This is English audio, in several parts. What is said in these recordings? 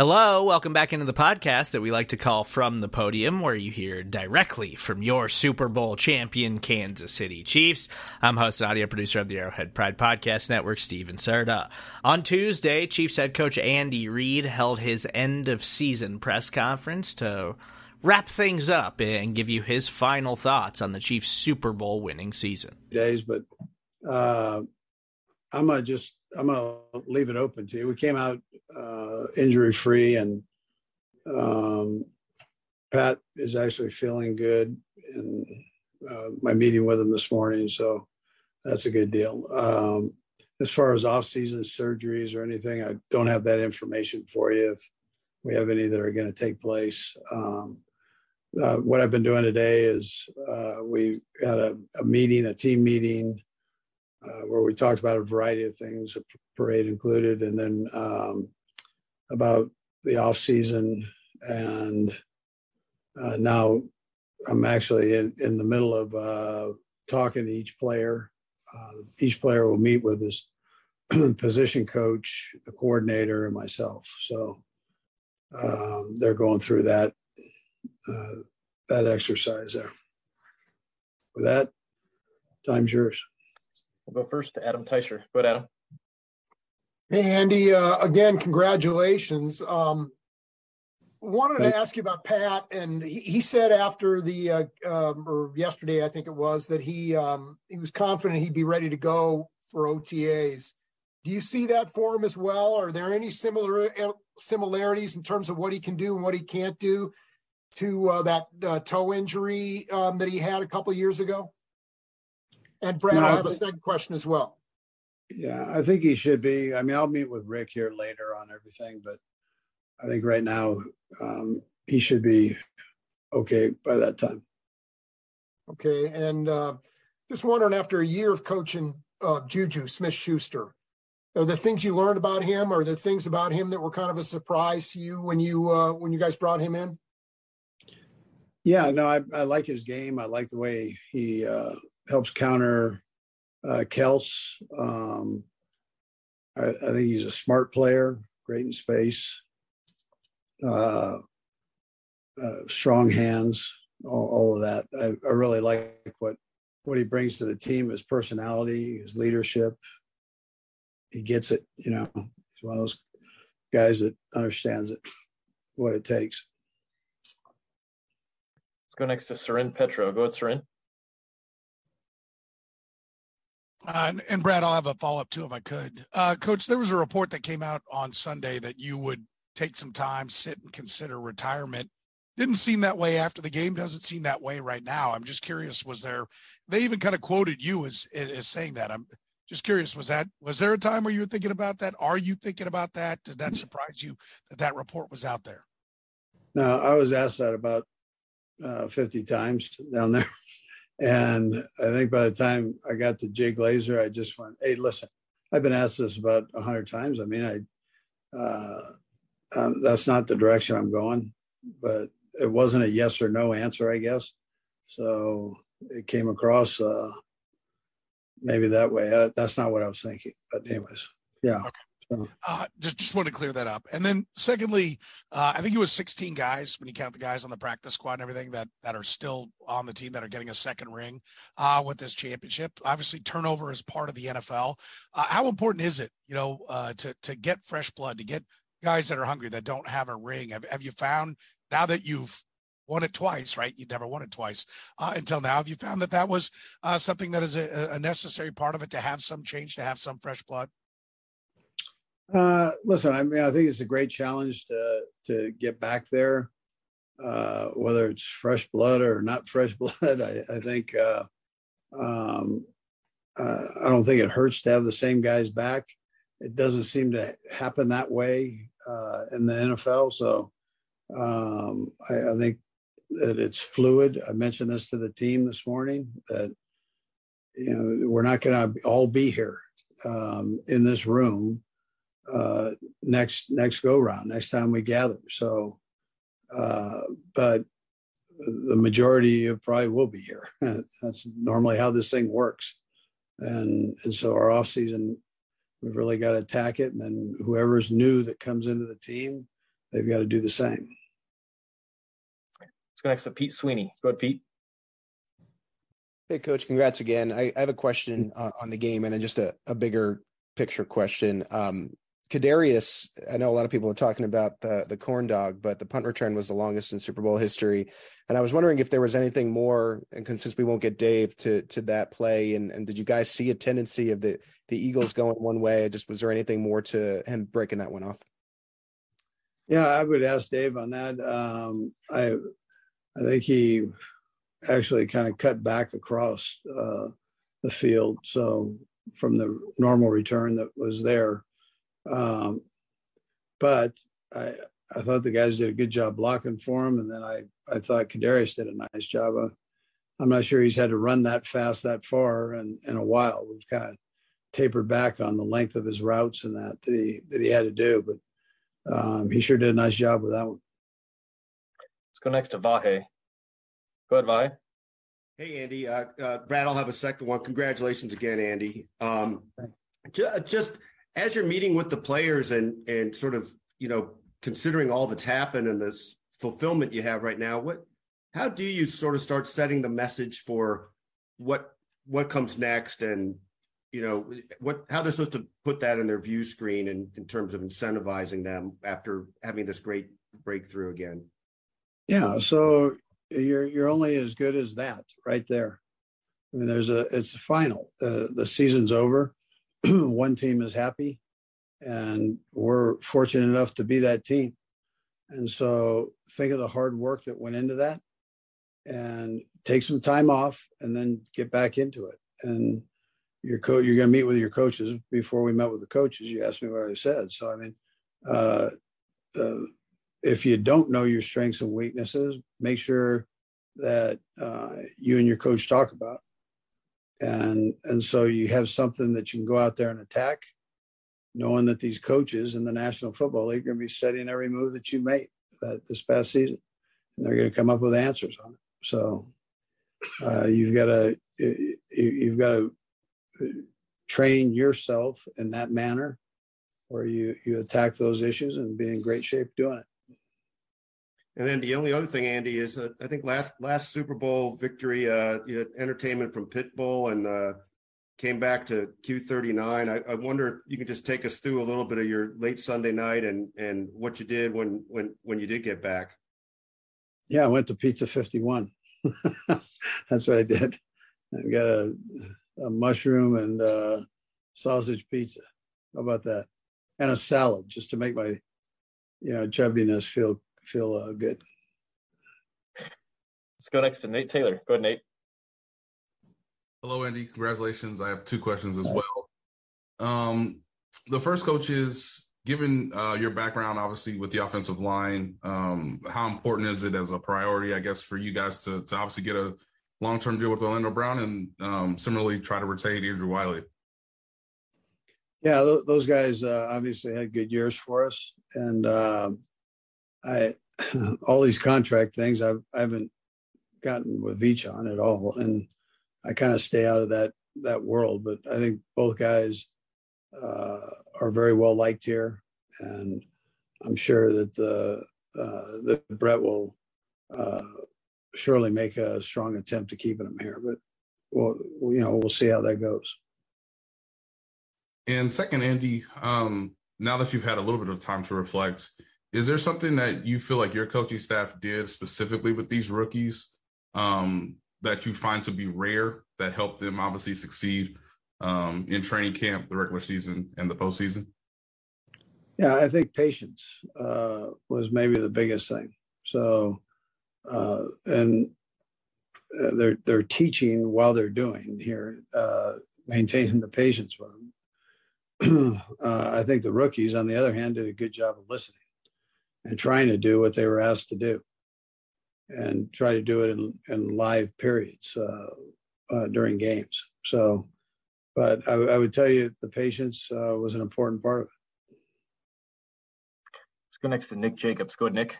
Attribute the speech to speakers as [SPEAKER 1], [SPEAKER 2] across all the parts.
[SPEAKER 1] Hello, welcome back into the podcast that we like to call From the Podium, where you hear directly from your Super Bowl champion Kansas City Chiefs. I'm host and audio producer of the Arrowhead Pride Podcast Network, Steven Serta. On Tuesday, Chiefs head coach Andy Reid held his end of season press conference to wrap things up and give you his final thoughts on the Chiefs' Super Bowl winning season.
[SPEAKER 2] Days, but uh, I'm gonna just I'm gonna leave it open to you. We came out uh, injury free, and um, Pat is actually feeling good. And uh, my meeting with him this morning, so that's a good deal. Um, as far as off-season surgeries or anything, I don't have that information for you. If we have any that are going to take place, um, uh, what I've been doing today is uh, we had a, a meeting, a team meeting uh, where we talked about a variety of things, a parade included, and then um, about the off season. And uh, now I'm actually in, in the middle of uh, talking to each player. Uh, each player will meet with his position coach, the coordinator, and myself. So um, they're going through that uh, that exercise there. With that, time's yours.
[SPEAKER 3] We'll go first to Adam Teicher. Go ahead, Adam.
[SPEAKER 4] Hey, Andy. Uh, again, congratulations. Um, wanted to ask you about Pat, and he, he said after the uh, um, or yesterday, I think it was, that he um, he was confident he'd be ready to go for OTAs. Do you see that for him as well? Are there any similar uh, similarities in terms of what he can do and what he can't do to uh, that uh, toe injury um, that he had a couple years ago? And Brad, no, I have a second question as well.
[SPEAKER 2] Yeah, I think he should be. I mean, I'll meet with Rick here later on everything, but I think right now um, he should be okay by that time.
[SPEAKER 4] Okay, and uh, just wondering, after a year of coaching uh, Juju Smith Schuster, are the things you learned about him, or the things about him that were kind of a surprise to you when you uh, when you guys brought him in?
[SPEAKER 2] Yeah, no, I, I like his game. I like the way he uh, helps counter uh, Kels. Um, I, I, think he's a smart player, great in space, uh, uh, strong hands, all, all of that. I, I, really like what what he brings to the team, his personality, his leadership. He gets it, you know. He's one of those guys that understands it, what it takes.
[SPEAKER 3] Let's go next to Soren Petro. Go ahead, Soren.
[SPEAKER 5] Uh, and, Brad, I'll have a follow up too if I could. Uh, Coach, there was a report that came out on Sunday that you would take some time, sit and consider retirement. Didn't seem that way after the game. Doesn't seem that way right now. I'm just curious. Was there? They even kind of quoted you as as saying that. I'm just curious. Was that? Was there a time where you were thinking about that? Are you thinking about that? Did that surprise you that that report was out there?
[SPEAKER 2] No, I was asked that about uh, 50 times down there. And I think by the time I got to Jay Glazer, I just went, "Hey, listen, I've been asked this about a hundred times. I mean, I uh, um, that's not the direction I'm going, but it wasn't a yes or no answer, I guess. So it came across uh, maybe that way. Uh, that's not what I was thinking, but anyways, yeah. Okay.
[SPEAKER 5] Uh, just just wanted to clear that up. And then secondly, uh, I think it was 16 guys when you count the guys on the practice squad and everything that that are still on the team that are getting a second ring uh, with this championship. Obviously, turnover is part of the NFL. Uh, how important is it, you know, uh, to to get fresh blood, to get guys that are hungry that don't have a ring? Have, have you found now that you've won it twice, right? You never won it twice uh, until now. Have you found that that was uh, something that is a, a, necessary part of it to have some change, to have some fresh blood?
[SPEAKER 2] Uh, listen, I mean, I think it's a great challenge to to get back there. uh, whether it's fresh blood or not fresh blood. I, I think uh, um, uh, I don't think it hurts to have the same guys back. It doesn't seem to happen that way uh, in the NFL. So um, I, I think that it's fluid. I mentioned this to the team this morning that you know we're not going to all be here um, in this room uh, next next go round, next time we gather. So, uh, but the majority probably will be here. That's normally how this thing works, and and so our off season, we've really got to attack it, and then whoever's new that comes into the team, they've got to do the same.
[SPEAKER 3] Let's go next to Pete Sweeney. Go ahead, Pete.
[SPEAKER 6] Hey, coach, congrats again. I, I have a question uh, on the game and then just a, a bigger picture question. Um, Kadarius, I know a lot of people are talking about the the corn dog, but the punt return was the longest in Super Bowl history. And I was wondering if there was anything more, and since we won't get Dave to to that play, and, and did you guys see a tendency of the the Eagles going one way? Just was there anything more to him breaking that one off?
[SPEAKER 2] Yeah, I would ask Dave on that. Um, I I think he actually kind of cut back across uh, the field. So from the normal return that was there. Um, but I, I thought the guys did a good job blocking for him. And then I, I thought Kadarius did a nice job. Of, I'm not sure he's had to run that fast that far in, in a while. We've kind of tapered back on the length of his routes and that that he that he had to do. But um, he sure did a nice job with that one.
[SPEAKER 3] Let's go next to Vahe. Go ahead, Vahe.
[SPEAKER 7] Hey, Andy. Uh, uh, Brad, I'll have a second one. Congratulations again, Andy. Um, just as you're meeting with the players and and sort of you know considering all that's happened and this fulfillment you have right now, what how do you sort of start setting the message for what what comes next and you know what how they're supposed to put that in their view screen in, in terms of incentivizing them after having this great breakthrough again
[SPEAKER 2] yeah so you're you're only as good as that right there. I mean, there's a it's final. The the season's over. One team is happy, and we're fortunate enough to be that team. And so think of the hard work that went into that, and take some time off, and then get back into it. And your coach, you're going to meet with your coaches. Before we met with the coaches, you asked me what I said. So I mean, uh, uh, if you don't know your strengths and weaknesses, make sure that uh, you and your coach talk about. And and so you have something that you can go out there and attack, knowing that these coaches in the National Football League are going to be studying every move that you made that this past season, and they're going to come up with answers on it. So uh, you've got to you've got to train yourself in that manner, where you you attack those issues and be in great shape doing it.
[SPEAKER 7] And then the only other thing, Andy, is uh, I think last last Super Bowl victory, uh, you had entertainment from Pitbull and uh, came back to Q39. I, I, wonder if you can just take us through a little bit of your late Sunday night and and what you did when when when you did get back.
[SPEAKER 2] Yeah, I went to Pizza 51. That's what I did. I got a, a mushroom and uh, sausage pizza. How about that? And a salad just to make my you know chubbiness feel feel uh, good.
[SPEAKER 3] Let's go next to Nate Taylor. Go ahead, Nate.
[SPEAKER 8] Hello, Andy. Congratulations. I have two questions as well. Um, the first, coach, is given uh, your background, obviously with the offensive line, um, how important is it as a priority, I guess, for you guys to, to obviously get a long term deal with Orlando Brown and um, similarly try to retain Andrew Wylie?
[SPEAKER 2] Yeah, those guys uh, obviously had good years for us, and uh, I all these contract things I've I haven't gotten with Veach on at all, and I kind of stay out of that that world. But I think both guys uh, are very well liked here, and I'm sure that the uh, that Brett will uh, surely make a strong attempt to keeping him here. But well, you know, we'll see how that goes.
[SPEAKER 8] And second, Andy, um, now that you've had a little bit of time to reflect, is there something that you feel like your coaching staff did specifically with these rookies um, that you find to be rare that helped them obviously succeed um, in training camp, the regular season, and the postseason?
[SPEAKER 2] Yeah, I think patience uh, was maybe the biggest thing. So uh, and uh, they're they're teaching while they're doing here, uh, maintaining the patience with them. uh, I think the rookies, on the other hand, did a good job of listening and trying to do what they were asked to do, and try to do it in, in live periods uh, uh, during games. So, but I, I, would tell you the patience uh, was an important part of it.
[SPEAKER 3] Let's go next to Nick Jacobs. Go ahead, Nick.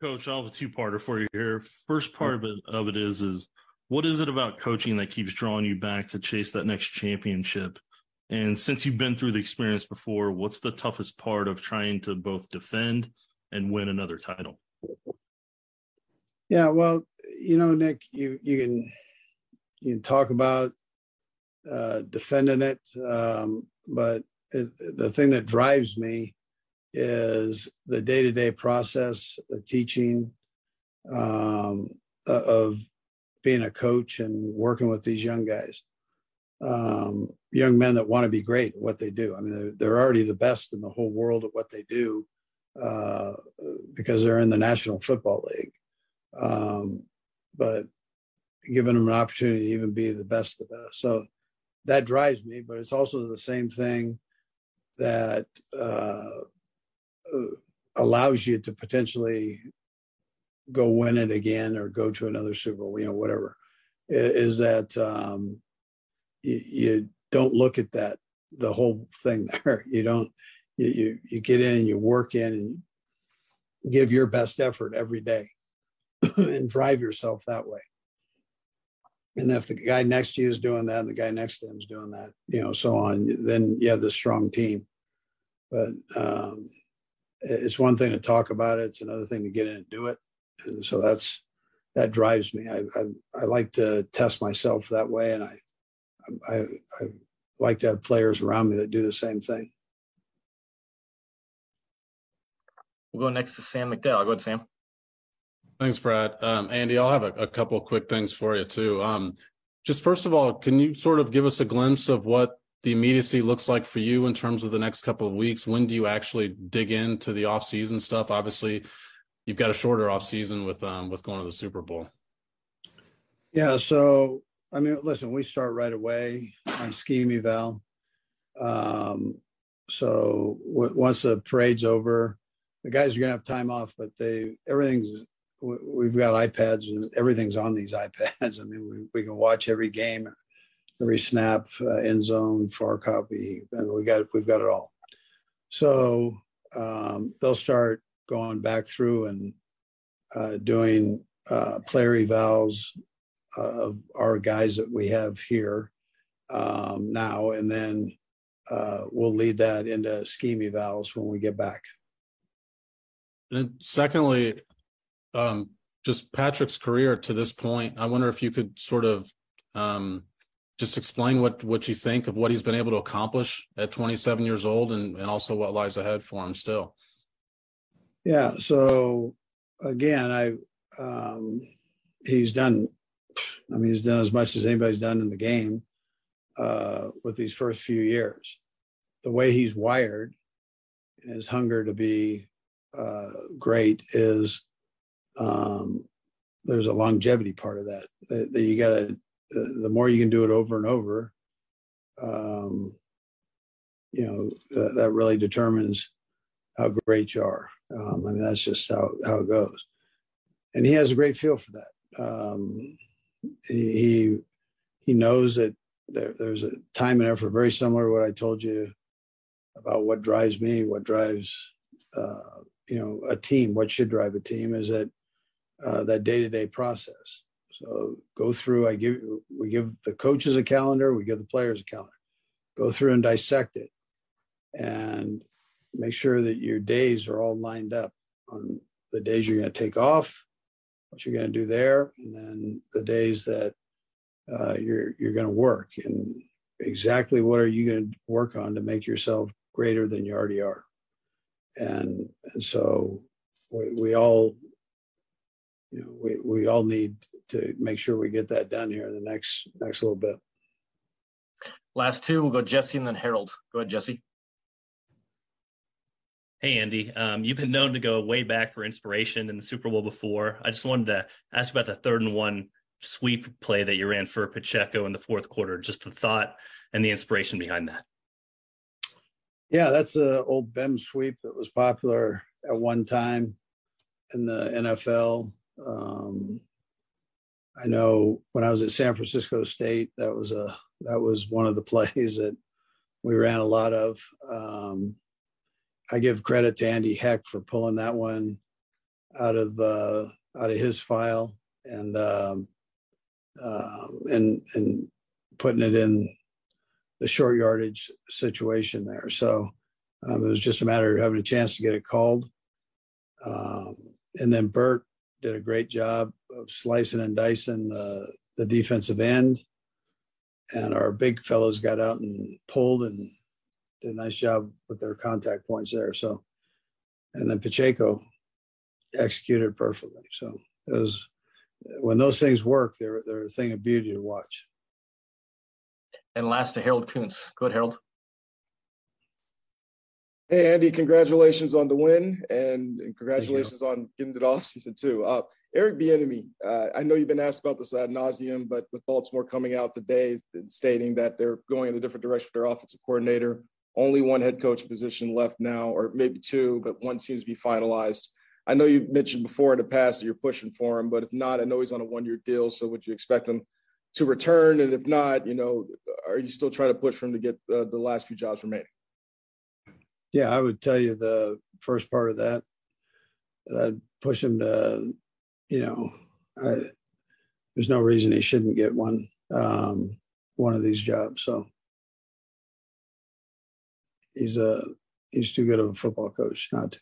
[SPEAKER 9] Coach, I'll have a two-parter for you here. First part of it, of it is is what is it about coaching that keeps drawing you back to chase that next championship? And since you've been through the experience before, what's the toughest part of trying to both defend and win another title?
[SPEAKER 2] Yeah, well, you know, Nick, you you can you can talk about uh, defending it, um, but it, the thing that drives me is the day-to-day process, the teaching um, of being a coach and working with these young guys, um, young men that want to be great at what they do. I mean, they're, they're already the best in the whole world at what they do uh, because they're in the National Football League. Um, but giving them an opportunity to even be the best of the best. So that drives me, but it's also the same thing that uh, uh, allows you to potentially go win it again or go to another Super Bowl, you know, whatever, is that um, you, you, don't look at that the whole thing there. You don't. You, you you get in and you work in and give your best effort every day, and drive yourself that way. And if the guy next to you is doing that, and the guy next to him is doing that, you know, so on, then you have this strong team. But um, it's one thing to talk about it; it's another thing to get in and do it. And so that's that drives me. I I, I like to test myself that way, and I, I I like to have players around me that do the same thing.
[SPEAKER 3] We'll go next to Sam McDowell. Go ahead, Sam.
[SPEAKER 10] Thanks, Brad. Um, Andy, I'll have a, a couple quick things for you too. Um, just first of all, can you sort of give us a glimpse of what the immediacy looks like for you in terms of the next couple of weeks? When do you actually dig into the off-season stuff? Obviously, you've got a shorter off-season with um, with going to the Super Bowl.
[SPEAKER 2] Yeah, so I mean, listen, we start right away on scheme eval. Um, so w- once the parade's over, the guys are gonna have time off, but they everything's we've got iPads and everything's on these iPads. I mean, we, we can watch every game every snap, uh, end zone, far copy, and we got we've got it all. So um, they'll start going back through and uh, doing uh, player evals of our guys that we have here um, now, and then uh, we'll lead that into scheme evals when we get back.
[SPEAKER 10] And secondly, um, just Patrick's career to this point, I wonder if you could sort of um, just explain what what you think of what he's been able to accomplish at 27 years old and and also what lies ahead for him still
[SPEAKER 2] yeah so again i um he's done i mean he's done as much as anybody's done in the game uh with these first few years the way he's wired and his hunger to be uh great is um there's a longevity part of that that, that you got to the, more you can do it over and over, um, you know, th- that really determines how great you are. Um, I mean, that's just how, how it goes. And he has a great feel for that. Um, he, he knows that there, there's a time and effort very similar to what I told you about what drives me, what drives, uh, you know, a team, what should drive a team is that uh, that day-to-day process. So go through. I give we give the coaches a calendar. We give the players a calendar. Go through and dissect it, and make sure that your days are all lined up on the days you're going to take off, what you're going to do there, and then the days that uh, you're you're going to work, and exactly what are you going to work on to make yourself greater than you already are. And and so we, we all you know we, we all need to make sure we get that done here in the next next little bit.
[SPEAKER 3] Last two, we'll go Jesse and then Harold. Go ahead, Jesse.
[SPEAKER 11] Hey, Andy. Um, you've been known to go way back for inspiration in the Super Bowl before. I just wanted to ask about the third and one sweep play that you ran for Pacheco in the fourth quarter. Just the thought and the inspiration behind that.
[SPEAKER 2] Yeah, that's the old BEM sweep that was popular at one time in the NFL. Um, I know when I was at San Francisco State, that was a that was one of the plays that we ran a lot of. Um, I give credit to Andy Heck for pulling that one out of uh, out of his file and um, uh, and and putting it in the short yardage situation there. So um, it was just a matter of having a chance to get it called. Um, and then Burt did a great job of slicing and dicing the, the defensive end. And our big fellows got out and pulled and did a nice job with their contact points there. So, and then Pacheco executed perfectly. So it was when those things work, they're they're a thing of beauty to watch.
[SPEAKER 3] And last to Harold Kuntz. Go ahead, Harold.
[SPEAKER 12] Hey Andy, congratulations on the win and, and congratulations on getting it off season two. Uh, Eric Bieniemy, uh, I know you've been asked about this ad nauseum, but with Baltimore coming out today and stating that they're going in a different direction for their offensive coordinator, only one head coach position left now, or maybe two, but one seems to be finalized. I know you mentioned before in the past that you're pushing for him, but if not, I know he's on a one-year deal. So would you expect him to return? And if not, you know, are you still trying to push for him to get uh, the last few jobs remaining?
[SPEAKER 2] Yeah, I would tell you the first part of that. That I'd push him to, you know, I, there's no reason he shouldn't get one um, one of these jobs. So he's a he's too good of a football coach not to.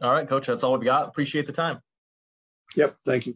[SPEAKER 3] All right, coach, that's all we've got. Appreciate the time.
[SPEAKER 2] Yep, thank you.